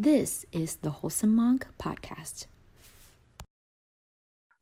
This is the Wholesome Monk Podcast.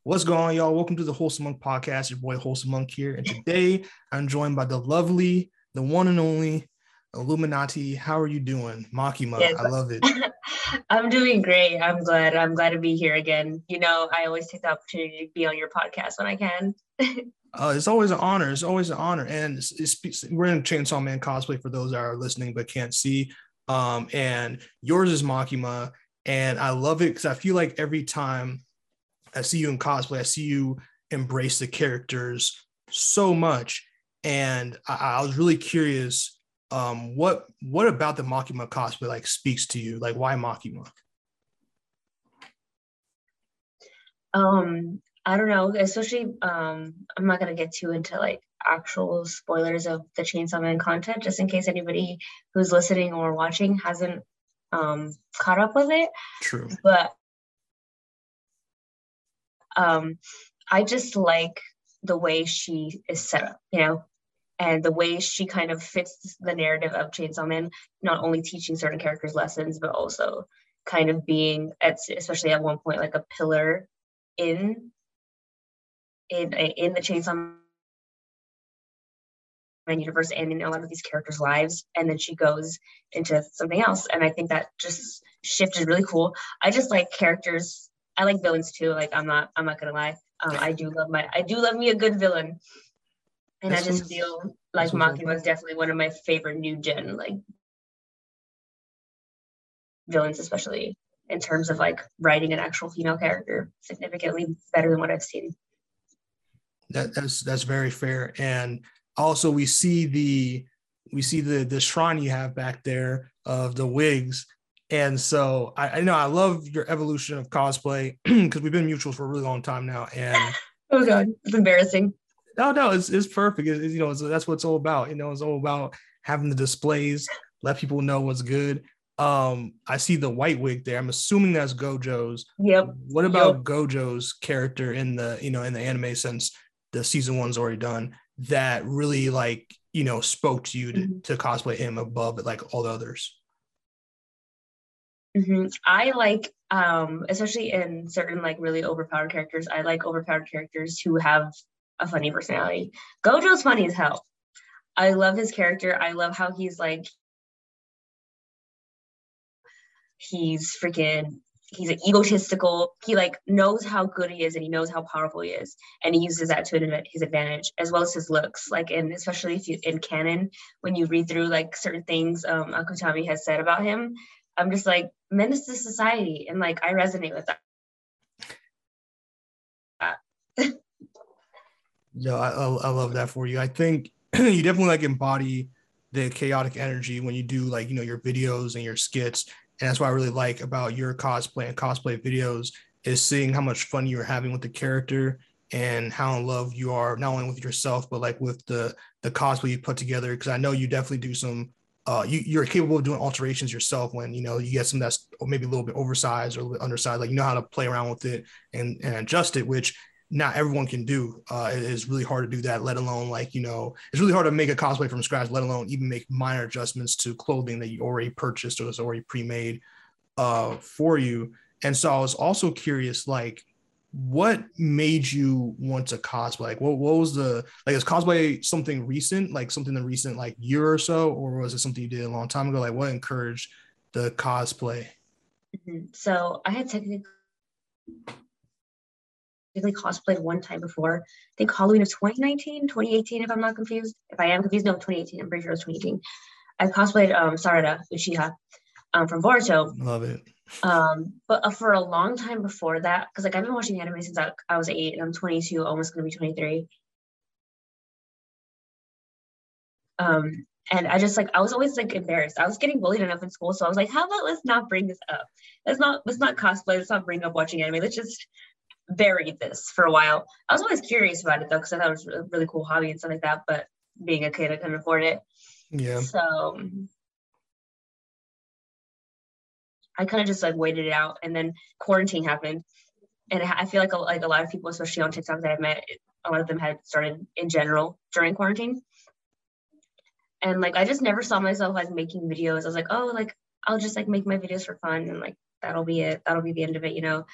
What's going on, y'all? Welcome to the Wholesome Monk Podcast. Your boy Wholesome Monk here. And today I'm joined by the lovely, the one and only Illuminati. How are you doing? Makima. Yes. I love it. I'm doing great. I'm glad. I'm glad to be here again. You know, I always take the opportunity to be on your podcast when I can. uh, it's always an honor. It's always an honor. And it's, it's, we're in Chainsaw Man cosplay for those that are listening but can't see. Um, and yours is Makima. And I love it because I feel like every time I see you in cosplay, I see you embrace the characters so much. And I, I was really curious, um, what what about the Makima cosplay like speaks to you? Like why Makima? Um, I don't know, especially um, I'm not gonna get too into like actual spoilers of the Chainsaw Man content, just in case anybody who's listening or watching hasn't um, caught up with it. True. But um, I just like the way she is set up, you know, and the way she kind of fits the narrative of Chainsaw Man, not only teaching certain characters lessons, but also kind of being, at, especially at one point, like a pillar in in in the Chainsaw universe and in a lot of these characters' lives. And then she goes into something else. And I think that just shift is really cool. I just like characters. I like villains too. Like I'm not, I'm not gonna lie. Um, I do love my, I do love me a good villain. And I just feel like Maki was definitely one of my favorite new gen like villains, especially in terms of like writing an actual female character significantly better than what I've seen. That, that's that's very fair. And also we see the we see the the shrine you have back there of the wigs and so I, I know I love your evolution of cosplay because we've been mutuals for a really long time now. And oh god, it's embarrassing. No, no, it's it's perfect. It's, you know, that's what it's all about. You know, it's all about having the displays, let people know what's good. Um, I see the white wig there. I'm assuming that's Gojo's. Yep. What about yep. Gojo's character in the you know in the anime since the season one's already done? That really like you know spoke to you to, mm-hmm. to cosplay him above like all the others mm-hmm. i like um especially in certain like really overpowered characters i like overpowered characters who have a funny personality gojo's funny as hell i love his character i love how he's like he's freaking he's an egotistical he like knows how good he is and he knows how powerful he is and he uses that to his advantage as well as his looks. Like and especially if you in canon when you read through like certain things um akutami has said about him i'm just like menace to society and like i resonate with that. Yeah I, I love that for you. I think you definitely like embody the chaotic energy when you do like you know your videos and your skits and that's what I really like about your cosplay and cosplay videos is seeing how much fun you're having with the character and how in love you are not only with yourself but like with the the cosplay you put together. Because I know you definitely do some uh, you, you're capable of doing alterations yourself when you know you get some that's maybe a little bit oversized or a little bit undersized like you know how to play around with it and, and adjust it which not everyone can do. Uh, it is really hard to do that, let alone like, you know, it's really hard to make a cosplay from scratch, let alone even make minor adjustments to clothing that you already purchased or is already pre-made uh, for you. And so I was also curious, like, what made you want to cosplay? Like, what, what was the, like, is cosplay something recent, like something in the recent, like year or so, or was it something you did a long time ago? Like, what encouraged the cosplay? Mm-hmm. So I had technically cosplayed one time before. I think Halloween of 2019, 2018, if I'm not confused. If I am confused, no, 2018. I'm pretty sure it was 2018. I cosplayed um, Sarada Uchiha um, from Boruto. Love it. Um, but uh, for a long time before that, because like I've been watching anime since I, I was eight, and I'm 22, almost gonna be 23. Um, and I just like I was always like embarrassed. I was getting bullied enough in school, so I was like, how about let's not bring this up? Let's not let's not cosplay. Let's not bring up watching anime. Let's just buried this for a while. I was always curious about it though, because I thought it was a really cool hobby and stuff like that. But being a kid, I couldn't afford it. Yeah. So I kind of just like waited it out, and then quarantine happened, and I feel like a, like a lot of people, especially on TikTok that I've met, a lot of them had started in general during quarantine. And like I just never saw myself like making videos. I was like, oh, like I'll just like make my videos for fun and like that'll be it. That'll be the end of it, you know.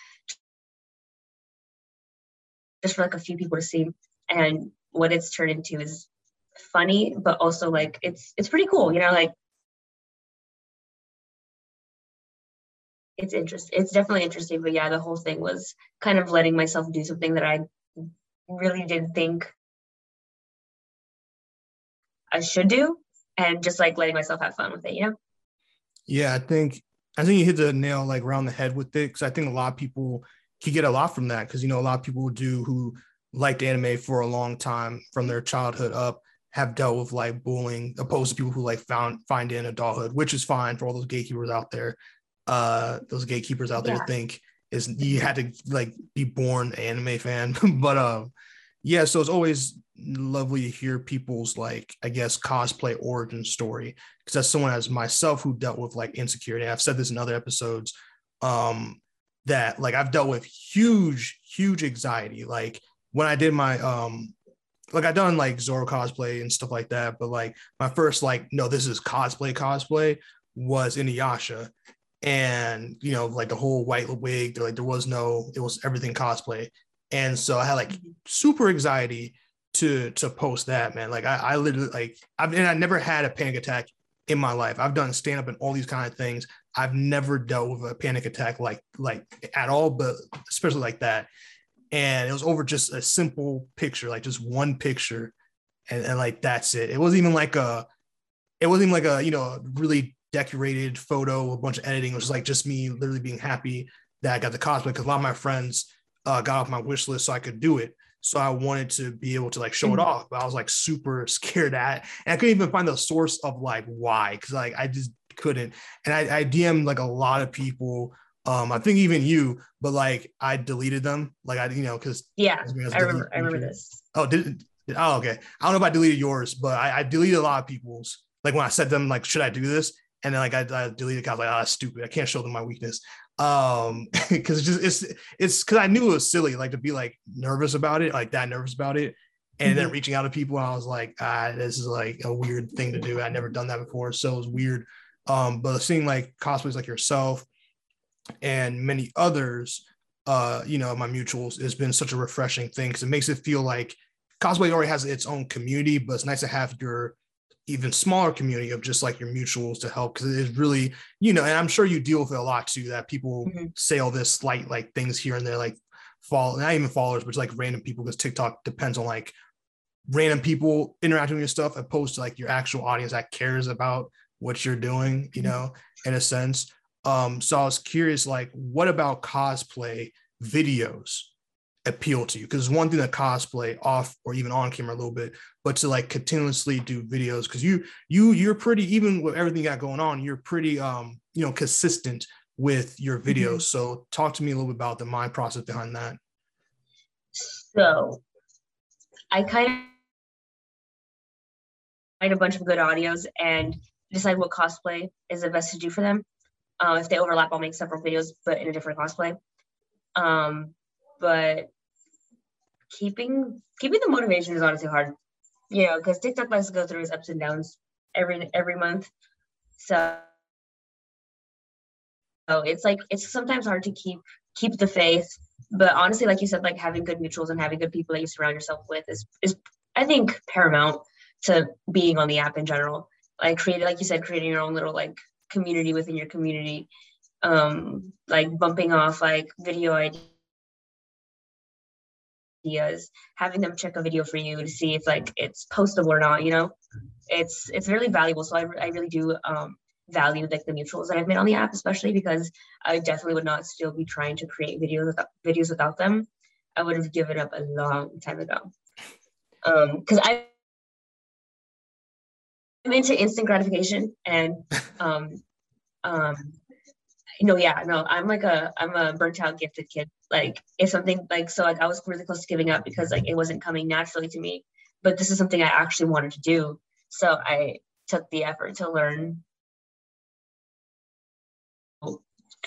Just for like a few people to see. And what it's turned into is funny, but also like it's it's pretty cool, you know, like it's interesting. It's definitely interesting, but yeah, the whole thing was kind of letting myself do something that I really didn't think I should do, and just like letting myself have fun with it, you know. Yeah, I think I think you hit the nail like around the head with it because I think a lot of people can get a lot from that because you know a lot of people do who liked anime for a long time from their childhood up have dealt with like bullying opposed to people who like found find in adulthood which is fine for all those gatekeepers out there uh those gatekeepers out there yeah. think is you had to like be born anime fan. But um yeah so it's always lovely to hear people's like i guess cosplay origin story because as someone as myself who dealt with like insecurity. I've said this in other episodes. Um that like i've dealt with huge huge anxiety. Like when i did my um like I've done like Zoro cosplay and stuff like that, but like my first like no, this is cosplay cosplay was in Inuyasha, and you know like the whole white wig like there was no it was everything cosplay. And so i had like mm-hmm. super anxiety to to post that man. Like i, I literally like i've and i never had a panic attack in my life. I've done stand up and all these kind of things i've never dealt with a panic attack like like at all but especially like that and it was over just a simple picture like just one picture and, and like that's it it wasn't even like a it wasn't even like a you know really decorated photo, a bunch of editing. It was like just me literally being happy that I got the cosplay because a lot of my friends uh, got off my wish list so I could do it. So I wanted to be able to like show it mm-hmm. off, but I was like super scared at, and I couldn't even find the source of like why, because like I just couldn't. And I, I DM'd like a lot of people. Um, I think even you, but like I deleted them, like I, you know, because yeah, I remember, I remember this. Oh, did, did oh okay. I don't know if I deleted yours, but I, I deleted a lot of people's. Like when I said them, like, should I do this? and then like I, I deleted. I was like, oh, that's stupid. I can't show them my weakness. Um, because it's just it's it's because I knew it was silly, like to be like nervous about it, like that nervous about it, and mm-hmm. then reaching out to people. I was like, ah, this is like a weird thing to do. I never done that before, so it was weird. Um, but seeing like cosplays like yourself and many others, uh, you know, my mutuals has been such a refreshing thing because it makes it feel like cosplay already has its own community, but it's nice to have your even smaller community of just like your mutuals to help because it is really you know and i'm sure you deal with it a lot too that people mm-hmm. say all this slight like things here and there like follow not even followers but like random people because tiktok depends on like random people interacting with your stuff opposed to like your actual audience that cares about what you're doing you mm-hmm. know in a sense. Um so i was curious like what about cosplay videos appeal to you? Because one thing that cosplay off or even on camera a little bit but to like continuously do videos. Because you you you're pretty even with everything you got going on you're pretty um you know consistent with your videos. Mm-hmm. so talk to me a little bit about the mind process behind that. So i kind of find a bunch of good audios and decide what cosplay is the best to do for them. Uh, if they overlap i'll make several videos but in a different cosplay. Um but keeping keeping the motivation is honestly hard. You know because tiktok likes to go through its ups and downs every every month. So so it's like it's sometimes hard to keep keep the faith. But honestly like you said like having good mutuals and having good people that you surround yourself with is is i think paramount to being on the app in general like creating like you said creating your own little like community within your community um like bumping off like video ideas having them check a video for you to see if like it's postable or not, you know, it's it's really valuable. So I, I really do um, value like the mutuals that I've made on the app, especially because I definitely would not still be trying to create videos without, videos without them. I would have given up a long time ago. Um, because I I'm into instant gratification and um um no, yeah, no, I'm like a I'm a burnt out gifted kid. Like if something like so like I was really close to giving up because like it wasn't coming naturally to me. But this is something I actually wanted to do. So I took the effort to learn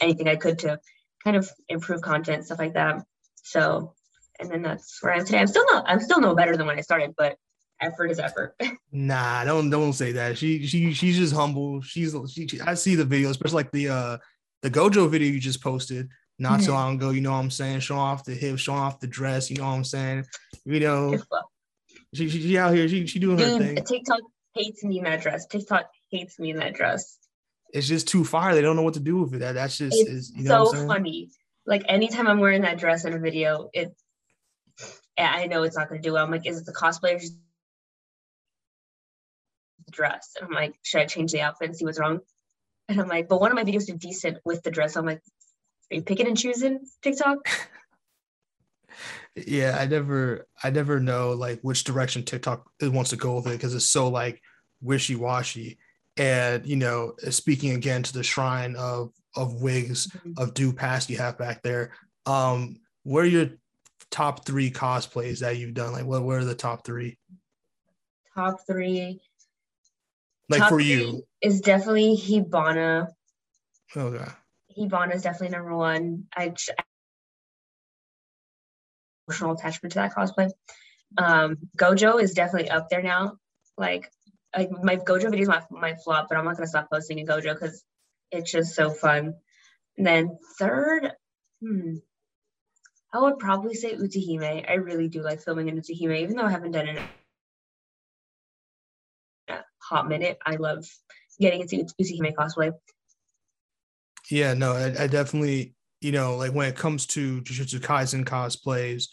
anything I could to kind of improve content, stuff like that. So and then that's where I am today. I'm still not I'm still no better than when I started, but effort is effort. Nah, don't don't say that. She she she's just humble. She's she, I see the video, especially like the uh the Gojo video you just posted not so Mhm. long ago. You know what I'm saying? Showing off the hips, showing off the dress. You know what I'm saying? You know, she she, she out here. She she doing her thing. TikTok hates me in that dress. TikTok hates me in that dress. It's just too fire. They don't know what to do with it. That that's just It's is you know so funny. Like anytime I'm wearing that dress in a video, it I know it's not gonna do well. I'm like, is it the cosplayer's dress? And I'm like, should I change the outfit and see what's wrong? And I'm like, but one of my videos did decent with the dress. I'm like, are you picking and choosing TikTok? Yeah, I never I never know like which direction TikTok wants to go with it because it's so like wishy washy. And you know, speaking again to the shrine of of wigs of do past you have back there. Um, what are your top three cosplays that you've done? Like, what what are the top three? Top three. Like Top for you? is definitely Hibana. Okay. Hibana is definitely number one. I emotional attachment to that cosplay. Um, Gojo is definitely up there now. Like, like my Gojo videos might, might flop, but I'm not gonna stop posting in Gojo because it's just so fun. And then third, hmm, I would probably say Utahime. I really do like filming in Utahime, even though I haven't done it a hot minute. I love getting into Utahime cosplay. Yeah, no, I, I definitely, you know, like when it comes to Jujutsu Kaisen cosplays,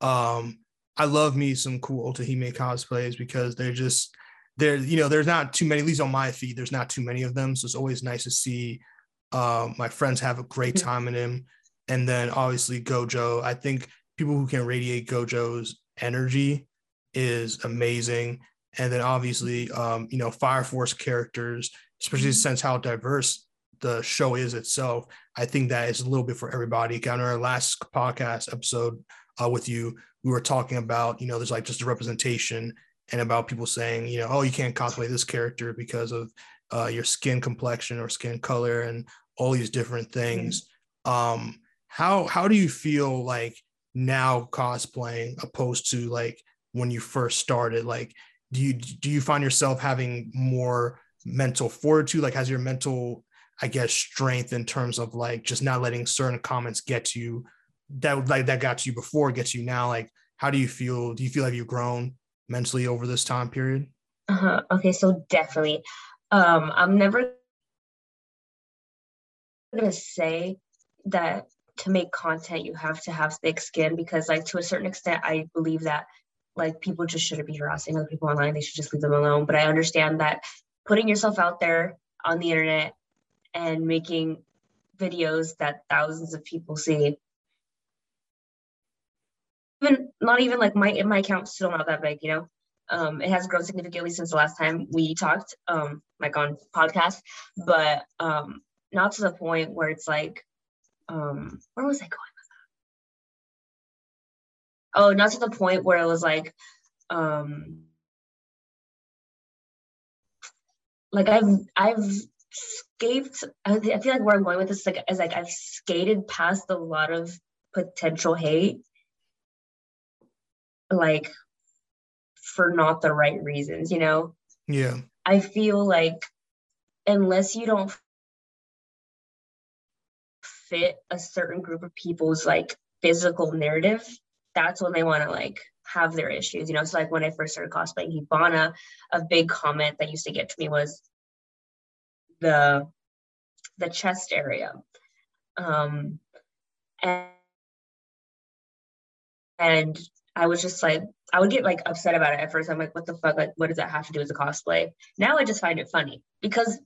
um, I love me some cool Utahime cosplays because they're just they're you know there's not too many at least on my feed there's not too many of them so it's always nice to see um my friends have a great Mhm. time in him and then obviously Gojo I think people who can radiate Gojo's energy is amazing and then obviously um you know Fire Force characters especially Mhm. since how diverse the show is itself I think that is a little bit for everybody. On our last podcast episode uh, with you we were talking about you know there's like just a representation and about people saying you know oh you can't cosplay this character because of uh, your skin complexion or skin color and all these different things. Um how how do you feel like now cosplaying opposed to like when you first started? Like do you do you find yourself having more mental fortitude like has your mental i guess strength in terms of like just not letting certain comments get to you that like that got to you before gets you now like how do you feel do you feel like you've grown mentally over this time period Uh-huh. Okay, so definitely. Um, I'm never gonna say that to make content you have to have thick skin because like to a certain extent I believe that like people just shouldn't be harassing other people online. They should just leave them alone. But I understand that putting yourself out there on the internet and making videos that thousands of people see even not even like my my account's still not that big, you know. Um, it has grown significantly since the last time we talked, um, like on podcast, but um, not to the point where it's like, um, where was I going? Oh, not to the point where it was like, um, like I've I've escaped. I, feel like where I'm going with this like is like I've skated past a lot of potential hate, like for not the right reasons, you know. yeah I feel like unless you don't fit a certain group of people's like physical narrative, that's when they want to like have their issues. You know, so like when I first started cosplaying Hibana, a big comment that used to get to me was the the chest area. Um and and I was just like, I would get like upset about it at first. I'm like, what the fuck? Like, what does that have to do with the cosplay? Now I just find it funny because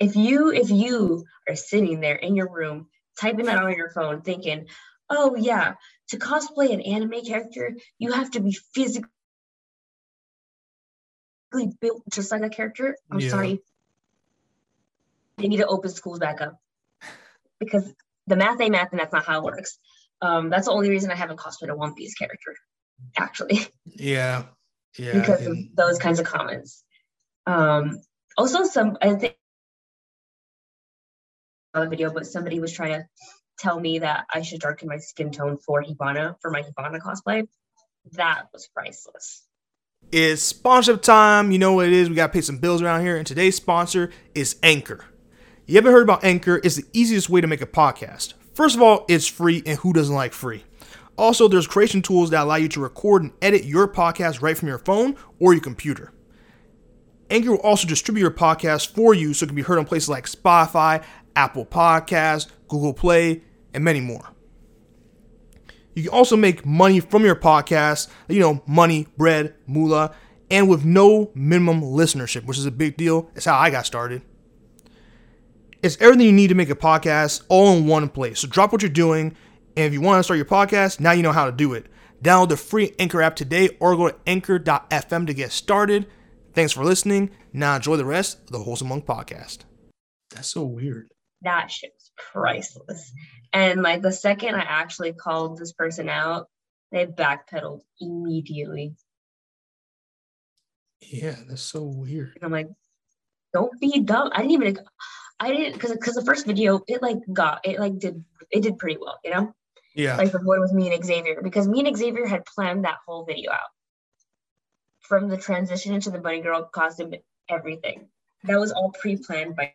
if you if you are sitting there in your room typing that on your phone, thinking, oh yeah, to cosplay an anime character, you have to be physically built just like a character. I'm Yeah. sorry. They need to open schools back up because the math ain't math, and that's not how it works. Um, that's the only reason I haven't cosplayed a One Piece character, actually, yeah yeah because of those kinds of comments. Um, also, some I think on the video, but somebody was trying to tell me that I should darken my skin tone for Hibana for my Hibana cosplay. That was priceless. It's sponsorship time. You know what it is. We got to pay some bills around here. And today's sponsor is Anchor. You haven't heard about Anchor? It's the easiest way to make a podcast. First of all, it's free, and who doesn't like free? Also, there's creation tools that allow you to record and edit your podcast right from your phone or your computer. Anchor will also distribute your podcast for you so it can be heard on places like Spotify, Apple Podcasts, Google Play, and many more. You can also make money from your podcast, you know, money, bread, moolah, and with no minimum listenership, which is a big deal. It's how I got started. It's everything you need to make a podcast all in one place. So drop what you're doing, and if you want to start your podcast, now you know how to do it. Download the free Anchor app today or go to anchor.fm to get started. Thanks for listening. Now enjoy the rest of the Wholesome Monk podcast. That's so weird. That shit's priceless. And like the second I actually called this person out, they backpedaled immediately. Yeah, that's so weird. And I'm like, don't be dumb. I didn't even I didn't because because the first video it like got it like did it did pretty well, you know? Yeah. Like the one with me and Xavier because me and Xavier had planned that whole video out from the transition into the bunny girl costume, everything. That was all pre-planned by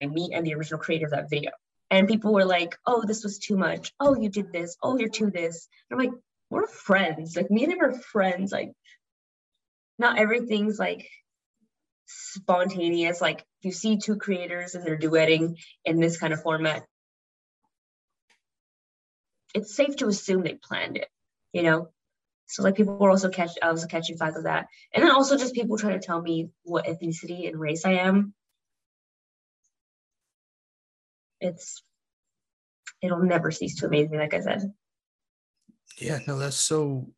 me and the original creator of that video. And people were like, "Oh, this was too much. Oh, you did this. Oh, you're too this." And I'm like, "We're friends. Like me and him are friends. Like, not everything's like spontaneous. Like you see two creators and they're duetting in this kind of format, it's safe to assume they planned it, you know? So like people were also catch I was catching flack of that. And then also just people trying to tell me what ethnicity and race I am. It's it'll never cease to amaze me, like I said. Yeah, no, that's so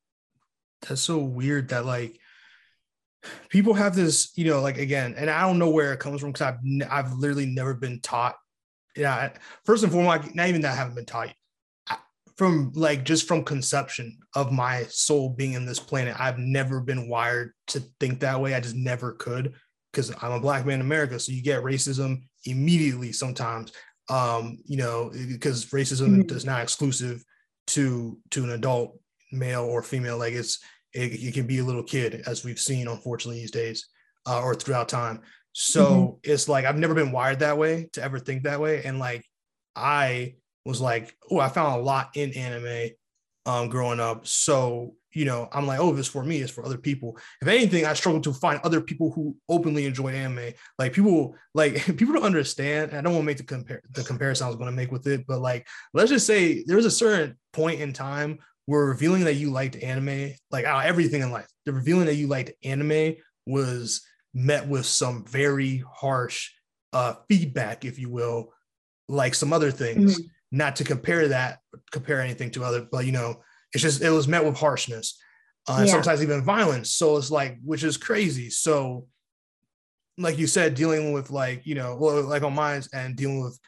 that's so weird that like people have this, you know, like again, and I don't know where it comes from because I've I've literally never been taught. Yeah, first and foremost, not even that I haven't been taught. From like just from conception of my soul being in this planet, I've never been wired to think that way. I just never could because I'm a black man in America. So you get racism immediately sometimes. Um, you know, because racism mm-hmm. is not exclusive to to an adult male or female. Like it's it, it, can be a little kid, as we've seen, unfortunately, these days uh, or throughout time. So mm-hmm. it's like I've never been wired that way to ever think that way. And like I was like, oh, I found a lot in anime um, growing up. So you know, I'm like, oh, this for me, it's for other people. If anything, I struggle to find other people who openly enjoy anime. Like people, like people don't understand. I don't want to make the compare the comparison I was going to make with it, but like, let's just say there's a certain point in time were revealing that you liked anime, like uh, everything in life, the revealing that you liked anime was met with some very harsh uh, feedback, if you will, like some other things. Mm-hmm. Not to compare that, compare anything to other, but you know, it's just it was met with harshness, uh, yeah. and sometimes even violence. So it's like, which is crazy. So, like you said, dealing with like you know, well, like on mine and dealing with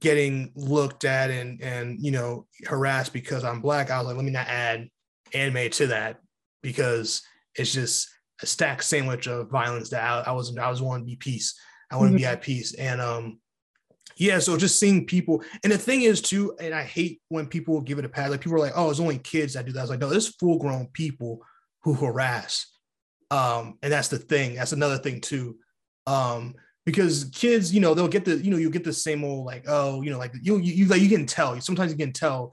getting looked at and and you know harassed because I'm black, I was like, let me not add anime to that because it's just a stacked sandwich of violence that I, I was I was wanting to be peace. I want to mm-hmm. be at peace. And um yeah, so just seeing people, and the thing is too, and I hate when people give it a pass. Like people are like, "Oh, it's only kids that do that." I was like, "No, there's full grown people who harass," um, and that's the thing. That's another thing too. Um, because kids, you know, they'll get the, you know, you get the same old like, oh, you know, like you, you, you like you can tell. You sometimes you can tell,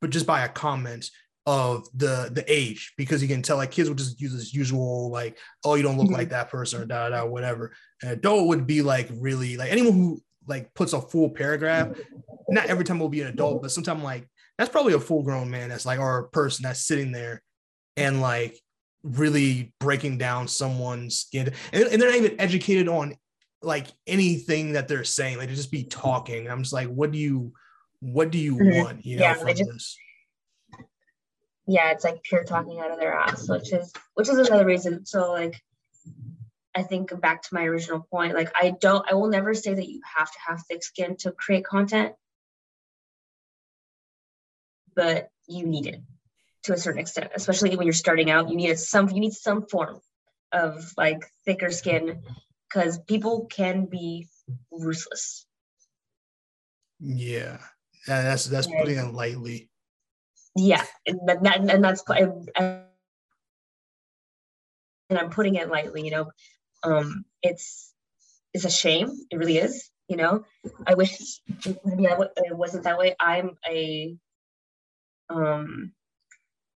but just by a comment of the the age, because you can tell like kids will just use this usual like, oh, you don't look mm-hmm. like that person or da da whatever. An adult would be like really like anyone who like puts a full paragraph. Not every time will be an adult, but sometimes like that's probably a full grown man that's like or a person that's sitting there and like really breaking down someone's skin and, and, they're not even educated on like anything that they're saying. Like to just be talking. I'm just like, what do you what do you mm-hmm. want? You know, yeah, from just, this? Yeah, it's like pure talking out of their ass, which is which is another reason. So like I think back to my original point, like I don't I will never say that you have to have thick skin to create content, but you need it to a certain extent, especially when you're starting out. You need some you need some form of like thicker skin because people can be ruthless. Yeah, and that's that's putting it lightly. Yeah, and, that, and that's and I'm putting it lightly, you know, um, it's it's a shame. It really is. You know, I wish maybe I w- it wasn't that way. I'm a um,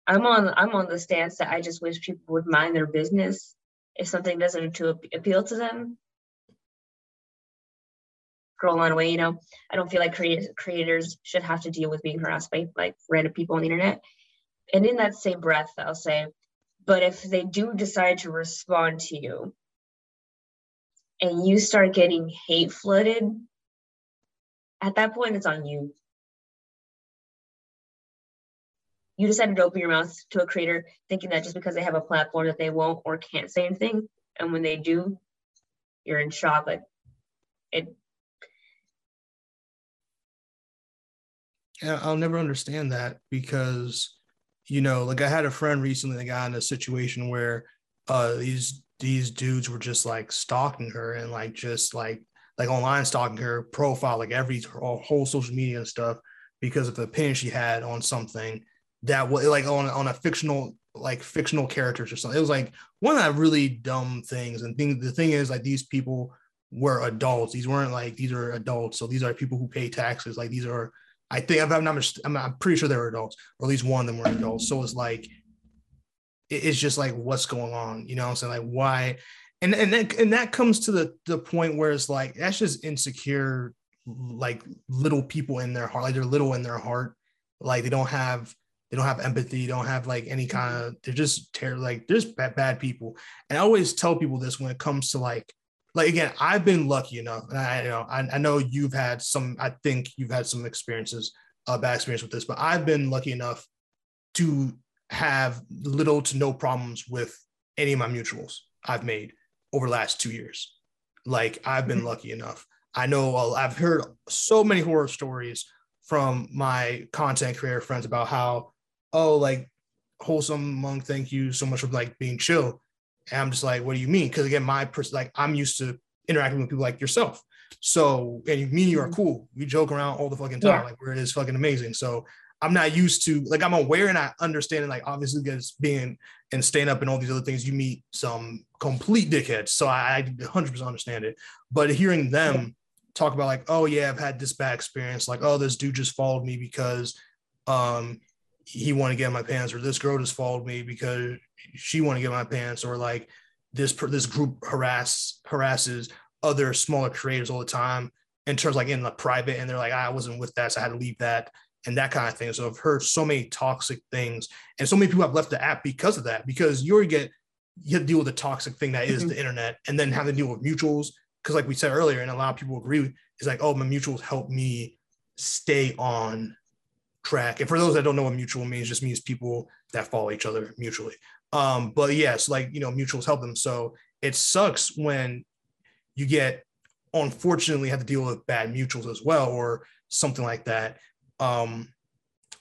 I'm on I'm on the stance that I just wish people would mind their business if something doesn't to appeal to them. Scroll on away. You know, I don't feel like creat- creators should have to deal with being harassed by like random people on the internet. And in that same breath, I'll say, but if they do decide to respond to you, and you start getting hate flooded, at that point, it's on you. You decided to open your mouth to a creator thinking that just because they have a platform that they won't or can't say anything. And when they do, you're in shock. Like it. Yeah, I'll never understand that because, you know, like I had a friend recently that got in a situation where uh, these these dudes were just like stalking her and like just like like online stalking her profile, like every whole social media and stuff because of the opinion she had on something that was like on on a fictional like fictional characters or something. It was like one of the really dumb things. And thing the thing is like these people were adults. These weren't like these are adults. So these are people who pay taxes. Like these are I think I'm not I'm, I'm pretty sure they were adults, or at least one of them were adults. So it's like it's just like what's going on you know i'm saying? Like why and and that, and that comes to the the point where it's like that's just insecure like little people in their heart like they're little in their heart like they don't have they don't have empathy don't have like any kind of they're just terrible like they're just bad, bad people. And i always tell people this when it comes to like like again i've been lucky enough and i you know I, I know you've had some i think you've had some experiences uh, bad experience with this but i've been lucky enough to have little to no problems with any of my mutuals I've made over the last two years. Like I've been mm-hmm. lucky enough. I know I've heard so many horror stories from my content creator friends about how, oh, like wholesome monk, thank you so much for like being chill. And I'm just like, what do you mean? Because again, my person, like I'm used to interacting with people like yourself. So, and me and you are mm-hmm. cool. We joke around all the fucking time, yeah. like where it is fucking amazing. So I'm not used to like I'm aware and I understand and like obviously because being and staying up and all these other things, you meet some complete dickheads. So I, I 100% understand it. But hearing them talk about like, oh yeah, I've had this bad experience. Like, oh, this dude just followed me because um he wanted to get my pants, or this girl just followed me because she wanted to get my pants, or like this this group harass harasses other smaller creators all the time in terms like in the private, and they're like, I wasn't with that, so I had to leave that and that kind of thing. So I've heard so many toxic things, and so many people have left the app because of that. Because you already get you have to deal with the toxic thing that is mm-hmm. the internet, and then have to deal with mutuals. Because like we said earlier, and a lot of people agree, is like, oh, my mutuals help me stay on track. And for those that don't know what mutual means, just means people that follow each other mutually. Um, but yes, like you know, mutuals help them. So it sucks when you get unfortunately have to deal with bad mutuals as well or something like that um,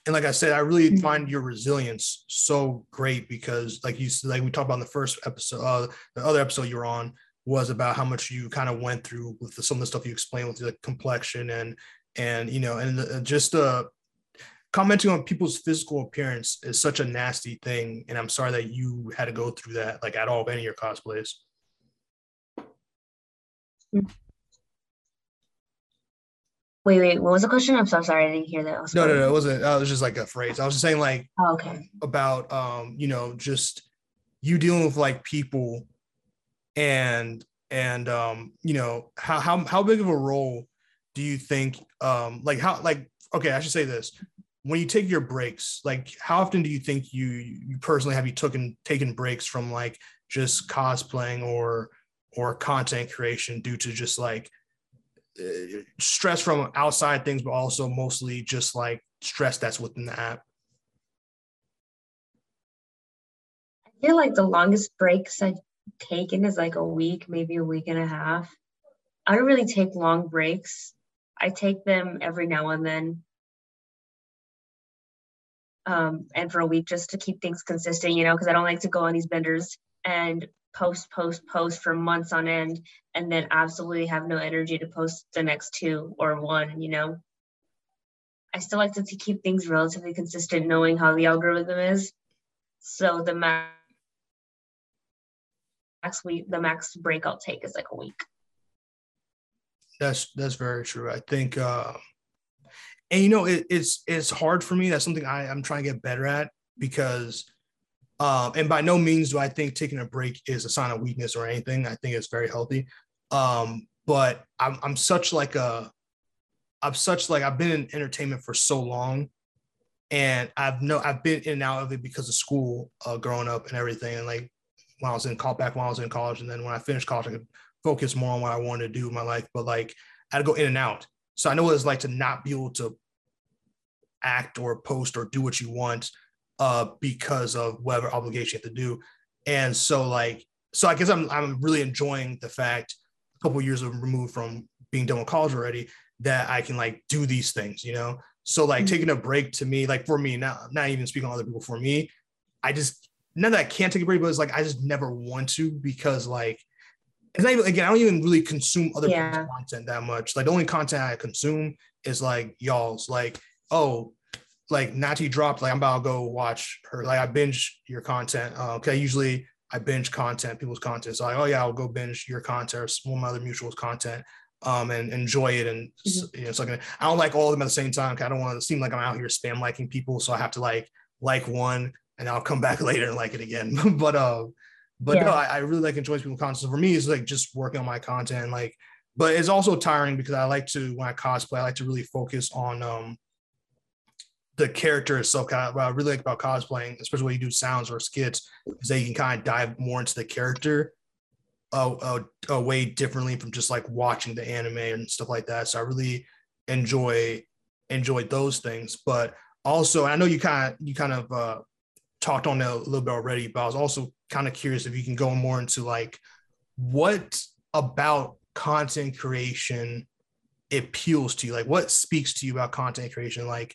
and like I said, I really mm-hmm. find your resilience so great because, like you said, like we talked about in the first episode, uh, the other episode you were on was about how much you kind of went through with the, some of the stuff you explained with the complexion and and you know and the, just uh commenting on people's physical appearance is such a nasty thing and i'm sorry that you had to go through that like at all of any of your cosplays mm. Wait, wait, what was the question? I'm so sorry, I didn't hear that. No, no, no, it wasn't. Uh, it was just like a phrase. I was just saying, like, oh, okay, about um, you know, just you dealing with like people, and and um, you know, how how how big of a role do you think um, like how like okay, I should say this. When you take your breaks, like how often do you think you you personally have you taken taken breaks from like just cosplaying or or content creation due to just like stress from outside things, but also mostly just like stress that's within the app? I feel like the longest breaks I've taken is like a week, maybe a week and a half. I don't really take long breaks. I take them every now and then. Um, and for a week just to keep things consistent, you know, because I don't like to go on these benders and post, post, post for months on end, and then absolutely have no energy to post the next two or one, you know? I still like to, keep things relatively consistent, knowing how the algorithm is. So the max week the max break I'll take is like a week. That's that's very true. I think uh and you know it, it's it's hard for me. That's something I, I'm trying to get better at because um and by no means do I think taking a break is a sign of weakness or anything. I think it's very healthy. Um, but I'm I'm such like a I'm such like I've been in entertainment for so long and I've no I've been in and out of it because of school uh, growing up and everything and like when I was in call back when I was in college and then when I finished college I could focus more on what I wanted to do in my life but like I had to go in and out so I know what it's like to not be able to act or post or do what you want uh because of whatever obligation you have to do and so like so I guess I'm I'm really enjoying the fact a couple years of removed from being done with college already that I can like do these things you know so like mm-hmm. taking a break to me, like for me, now not even speaking on other people, for me, I just not that I can't take a break, but it's like I just never want to because like it's not even again, I don't even really consume other yeah. people's content that much. Like the only content I consume is like y'all's like, oh, like Nattie dropped, like I'm about to go watch her. Like I binge your content. Uh, okay, usually I binge content, people's content. So like, oh yeah, I'll go binge your content or some of my other mutuals content um, and enjoy it. And mm-hmm. you know, so I don't like all of them at the same time. I don't want to seem like I'm out here spam liking people, so I have to like like one and I'll come back later and like it again. but uh, but yeah. no, I, I, really like enjoying people's content. So for me, it's like just working on my content, like. But it's also tiring because I like to when I cosplay, I like to really focus on um the character itself. Kind of what I really like about cosplaying, especially when you do sounds or skits, is that you can kind of dive more into the character a, a, a way differently from just like watching the anime and stuff like that. So I really enjoy enjoy those things. But also, I know you kind of you kind of uh, talked on it a little bit already, but I was also kind of curious if you can go more into like what about content creation appeals to you? Like what speaks to you about content creation? Like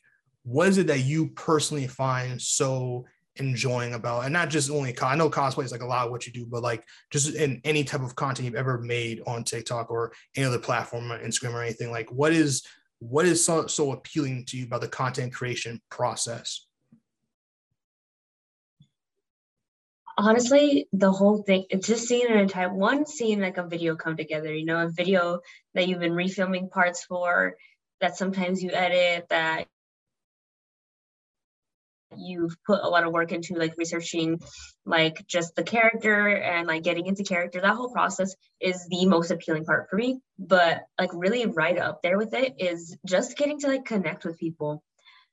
what is it that you personally find so enjoying about and not just only i know cosplay is like a lot of what you do but like just in any type of content you've ever made on tiktok or any other platform or instagram or anything like what is what is so, so appealing to you about the content creation process? Honestly the whole thing it's just seeing an entire one seeing like a video come together you know a video that you've been refilming parts for that sometimes you edit that you've put a lot of work into like researching like just the character and like getting into character that whole process is the most appealing part for me but like really right up there with it is just getting to like connect with people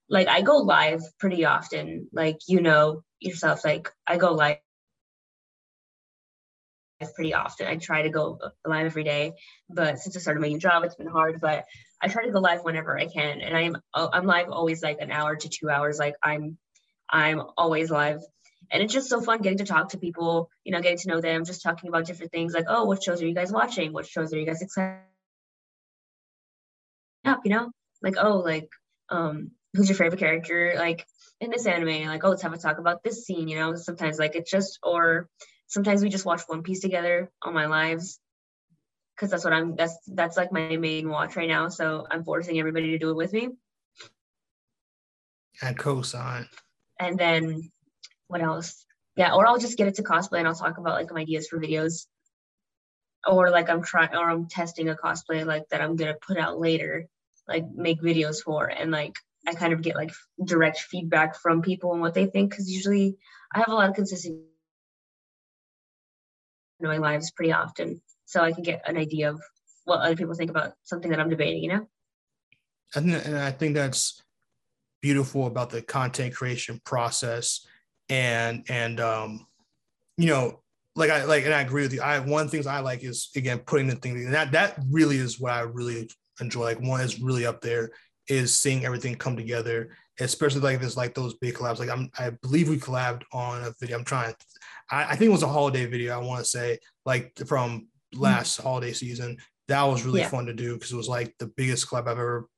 like i go live pretty often like you know yourself like i go live pretty often. I try to go live every day, but since I started my new job, it's been hard. But I try to go live whenever I can, and I'm I'm live always like an hour to two hours. Like I'm I'm always live. And it's just so fun getting to talk to people, you know, getting to know them, just talking about different things like, oh, what shows are you guys watching? What shows are you guys excited up, you know? Like, oh, like, um, who's your favorite character? Like in this anime, like, oh, let's have a talk about this scene, you know? Sometimes like it's just or sometimes we just watch One Piece together on my lives. Cause that's what I'm that's that's like my main watch right now. So I'm forcing everybody to do it with me. And co-sign and then what else? Yeah, or I'll just get it to cosplay and I'll talk about like my ideas for videos. Or like I'm trying or I'm testing a cosplay like that I'm gonna put out later, like make videos for and like I kind of get like direct feedback from people and what they think because usually I have a lot of consistency in my lives pretty often. So I can get an idea of what other people think about something that I'm debating, you know? And I think that's beautiful about the content creation process and and um you know like I like and I agree with you. I one of the things I like is again putting the thing and that that really is what I really enjoy. Like one is really up there is seeing everything come together, especially like there's like those big collabs. Like I'm I believe we collabed on a video. I'm trying I, I think it was a holiday video, I want to say, like from last mm-hmm. holiday season. That was really yeah. fun to do because it was like the biggest collab I've ever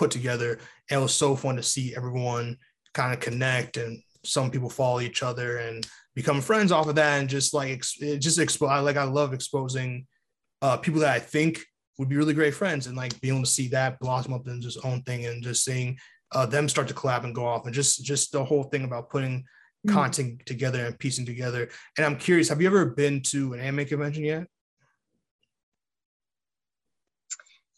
put together. And it was so fun to see everyone kind of connect and some people follow each other and become friends off of that and just like it just expo- like I love exposing uh, people that I think would be really great friends and like being able to see that blossom up into its own thing and just seeing uh, them start to collab and go off and just just the whole thing about putting Mhm. content together and piecing together. And I'm curious, have you ever been to an anime convention yet?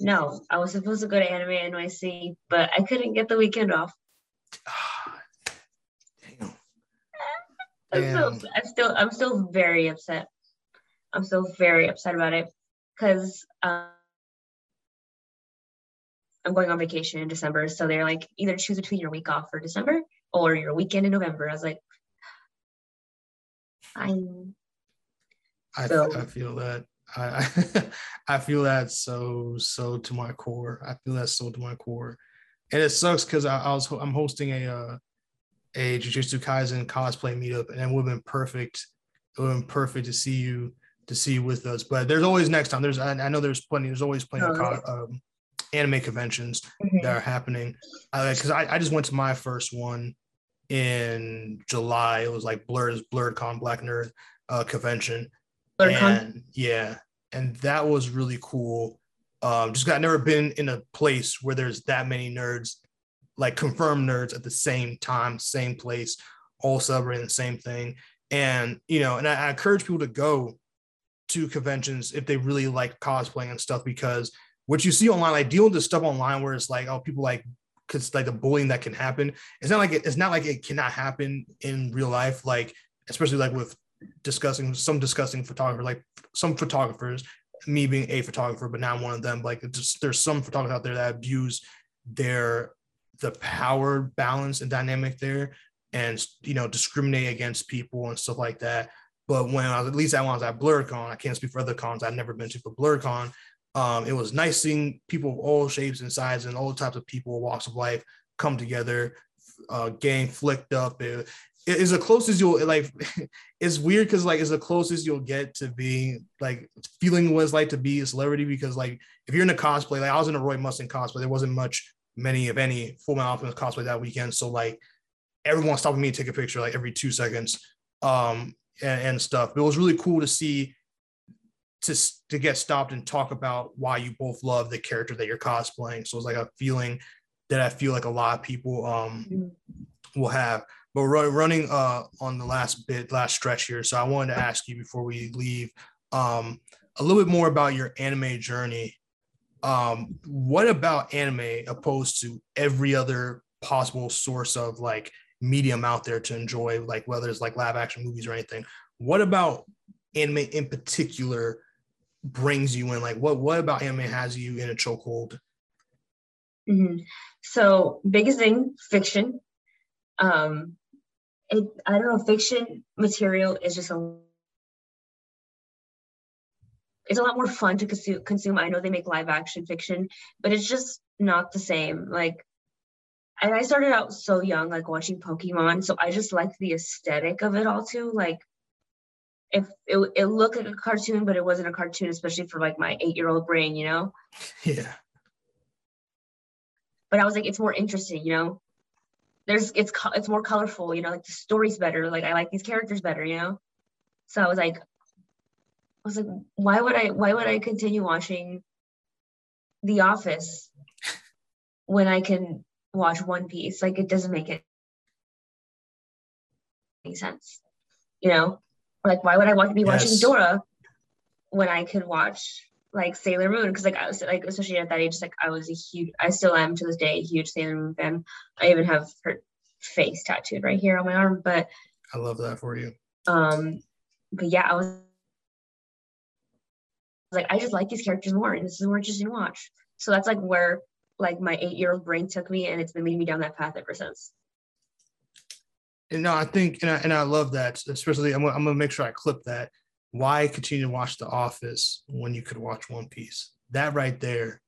No, I was supposed to go to Anime NYC, but I couldn't get the weekend off. Damn. I'm still, I'm still, I'm still very upset. I'm still very upset about it because um, I'm going on vacation in December. So they're like, either choose between your week off for December or your weekend in November. I was like, I'm I, So- I feel that. I I feel that so so to my core. I feel that so to my core, and it sucks because I, I was I'm hosting a uh, a Jujutsu Kaisen cosplay meetup, and it would have been perfect. It would have been perfect to see you to see you with us. But there's always next time. There's I, I know there's plenty. There's always plenty of co- um, anime conventions that are happening. Because I, I just went to my first one in July. It was like Blerd Blurred Con Black Nerd uh, convention. And yeah, and that was really cool. Um, just got never been in a place where there's that many nerds, like confirmed nerds at the same time, same place, all celebrating the same thing. And you know, and I, I encourage people to go to conventions if they really like cosplaying and stuff because what you see online, like dealing with stuff online where it's like, oh, people like because like the bullying that can happen. It's not like it, it's not like it cannot happen in real life, like especially like with discussing some discussing photographer, like some photographers, me being a photographer, but not one of them. Like just, there's some photographers out there that abuse their the power balance and dynamic there, and you know discriminate against people and stuff like that. But when I was at least one was at BlerdCon, I can't speak for other cons I've never been to for BlerdCon. Um, it was nice seeing people of all shapes and sizes and all types of people, walks of life come together, uh, getting flicked up. It is the closest you'll like. It's weird because like it's the closest you'll get to being like feeling what it's like to be a celebrity. Because like if you're in a cosplay, like I was in a Roy Mustang cosplay, there wasn't much, many if any, Fullmetal Alchemist cosplay that weekend. So like everyone stopping me to take a picture like every two seconds, um, and, and stuff. But it was really cool to see to to get stopped and talk about why you both love the character that you're cosplaying. So it's like a feeling that I feel like a lot of people um Mhm. will have. But we're running uh on the last bit, last stretch here. So I wanted to ask you before we leave um a little bit more about your anime journey. Um, what about anime opposed to every other possible source of like medium out there to enjoy, like whether it's like live action movies or anything? What about anime in particular brings you in? Like what what about anime has you in a chokehold? Mhm. So biggest thing, fiction. Um, it, I don't know, fiction material is just a. It's a lot more fun to consume. Consume. I know they make live action fiction, but it's just not the same. Like, and I started out so young, like watching Pokemon, so I just liked the aesthetic of it all too. Like, if it, it looked like a cartoon, but it wasn't a cartoon, especially for like my eight year old brain, you know. Yeah. but I was like, it's more interesting, you know. There's it's it's more colorful, you know, like the story's better. Like I like these characters better, you know. So I was like, I was like, why would I why would I continue watching The Office when I can watch One Piece? Like it doesn't make it any sense, you know. Like why would I want to be watching Dora when I could watch like Sailor Moon because like I was like especially at that age like I was a huge I still am to this day a huge Sailor Moon fan. I even have her face tattooed right here on my arm. But I love that for you. um but yeah, I was like I just like these characters more and this is more interesting to watch. So that's like where like my eight year old brain took me and it's been leading me down that path ever since. And no, I think, and I, and I love that, especially I'm, I'm gonna make sure I clip that. Why continue to watch The Office when you could watch One Piece? That right there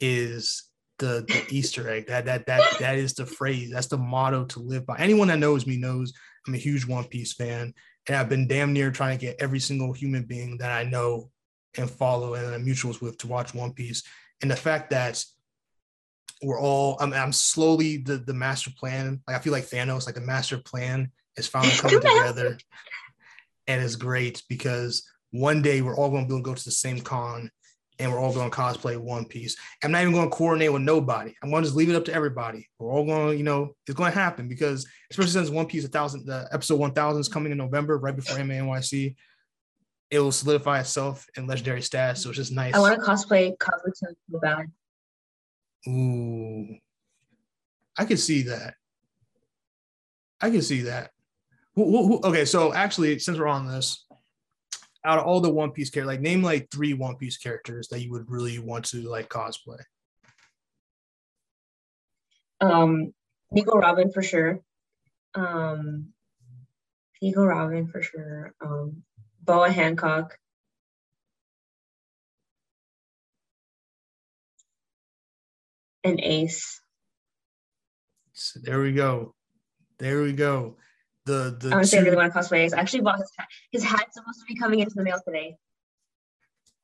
is the, the Easter egg. That that that that is the phrase. That's the motto to live by. Anyone that knows me knows I'm a huge One Piece fan, and I've been damn near trying to get every single human being that I know and follow and I'm mutuals with to watch One Piece. And the fact that we're all I'm, I'm slowly the the master plan like i feel like thanos like the master plan is finally coming together and it's great because one day we're all going to be able to go to the same con and we're all going to cosplay One Piece. I'm not even going to coordinate with nobody. I'm going to just leave it up to everybody. We're all going to, you know, it's going to happen because especially since One Piece, a thousand, the episode 1000 is coming in November, right before Anime NYC. It will solidify itself in legendary status. So it's just nice. I want to cosplay Kabuto so bad. Ooh, I can see that. I can see that. Who, who, okay, so actually, since we're on this, out of all the One Piece characters, like name like three One Piece characters that you would really want to like cosplay. Um, Nico Robin for sure. Um, Nico Robin for sure. Um, Boa Hancock. And Ace. So there we go. There we go. The the I would say I two- really want to cosplay Ace. I actually bought his hat. His hat's supposed to be coming into the mail today.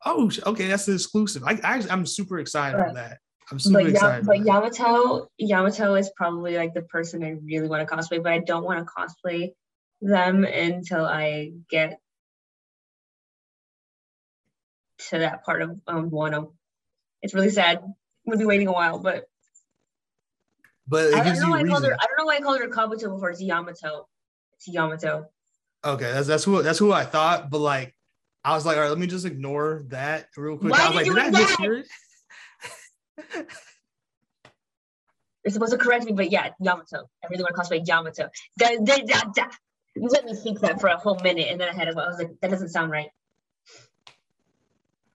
oh okay, that's the exclusive. I, I I'm super excited for But- that. I'm super But, excited. but. Yamato, Yamato is probably like the person I really want to cosplay, but I don't want to cosplay them until I get to that part of um, Wano. It's really sad. I'm gonna be waiting a while, but but I, don't know why I called her. I don't know why I called her Kabuto before. It's Yamato. It's Yamato. Okay, that's that's who that's who I thought, but like I was like, all right, let me just ignore that real quick. Why I was did like, you did I ignore mishear it? You're supposed to correct me, but yeah, Yamato. I really want to cosplay Yamato. Da, da, da, da. You let me think that for a whole minute, and then I had it. I was like, that doesn't sound right.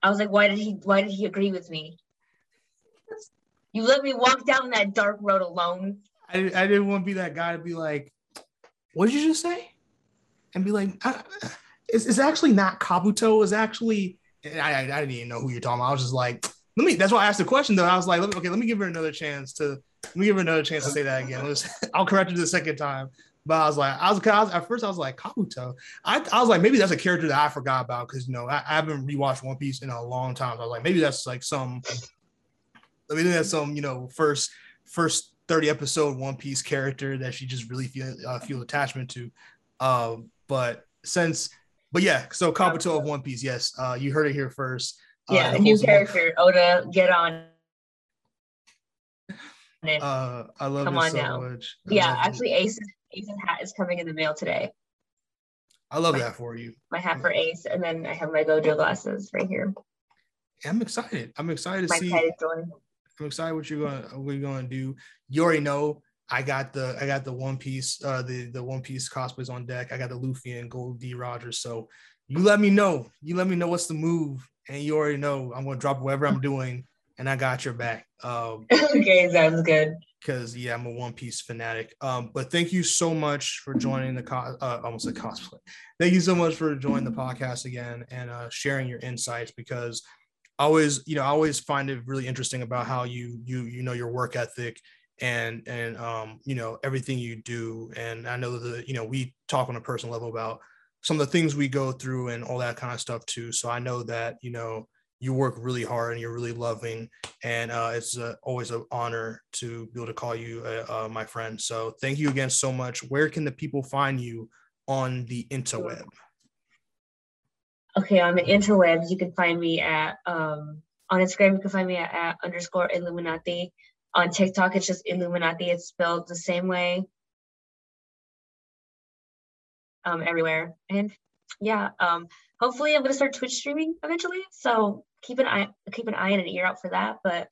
I was like, why did he? Why did he agree with me? You let me walk down that dark road alone. I, I didn't want to be that guy to be like, what did you just say? And be like, "Uh, it's, it's actually not Kabuto. It's actually, I, I, I didn't even know who you're talking about. I was just like, let me, that's why I asked the question though. I was like, let me, okay, let me give her another chance to, let me give her another chance to say that again. Let's, I'll correct her the second time. But I was like, I was, I was at first I was like Kabuto. I, I was like, maybe that's a character that I forgot about because you know I, I haven't rewatched One Piece in a long time. So I was like, maybe that's like some, maybe that's some you know first first 30 episode One Piece character that she just really feel uh, feel attachment to. Um, but since, but yeah, so Kabuto of One Piece, yes, uh, you heard it here first. Uh, Yeah, the new character. Oda, get on. it. Uh, I love Come it on so now. much. I yeah, actually, Ace's, Ace's hat is coming in the mail today. I love that for you. My hat for Ace, and then I have my Gojo glasses right here. I'm excited. I'm excited to My see. I'm excited what you're gonna what you're gonna do. You already know I got the I got the One Piece uh the the One Piece cosplays on deck. I got the Luffy and Gol D Rogers. So you let me know. You let me know what's the move, and you already know I'm gonna drop whatever I'm doing, and I got your back. Um, okay, sounds good. because yeah, I'm a One Piece fanatic. Um, but thank you so much for joining the co- uh, almost a cosplay. Thank you so much for joining the podcast again and uh, sharing your insights because I always, you know, I always find it really interesting about how you you you know your work ethic and and um you know everything you do. And I know that you know we talk on a personal level about some of the things we go through and all that kind of stuff too. So I know that you know you work really hard and you're really loving and uh, it's uh, always an honor to be able to call you uh, uh, my friend. So thank you again so much. Where can the people find you on the interweb? Okay, on the interwebs, you can find me at um on Instagram. You can find me at, at underscore Illuminati. On TikTok, it's just Illuminati. It's spelled the same way. Um, everywhere, and yeah, um, hopefully, I'm gonna start Twitch streaming eventually. So keep an eye, keep an eye and an ear out for that. But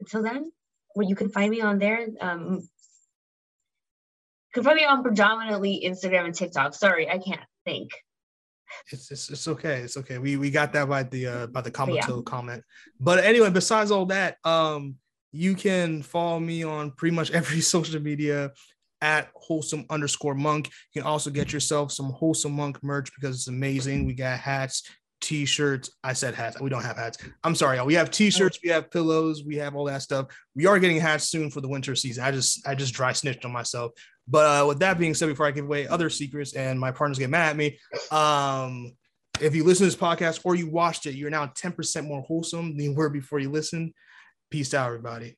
until then, where you can find me on there, um, you can find me on predominantly Instagram and TikTok. Sorry, I can't think. It's, it's it's okay. It's okay. We we got that by the uh by the yeah. Comment. But anyway, besides all that, um, you can follow me on pretty much every social media at wholesome underscore monk. You can also get yourself some wholesome monk merch because it's amazing. We got hats, t-shirts. I said hats. We don't have hats. I'm sorry, y'all. We have t-shirts, we have pillows, we have all that stuff. We are getting hats soon for the winter season. I just I just dry snitched on myself. But uh, with that being said, before I give away other secrets and my partners get mad at me, um, if you listen to this podcast or you watched it, you're now 10% more wholesome than you were before you listened. Peace out, everybody.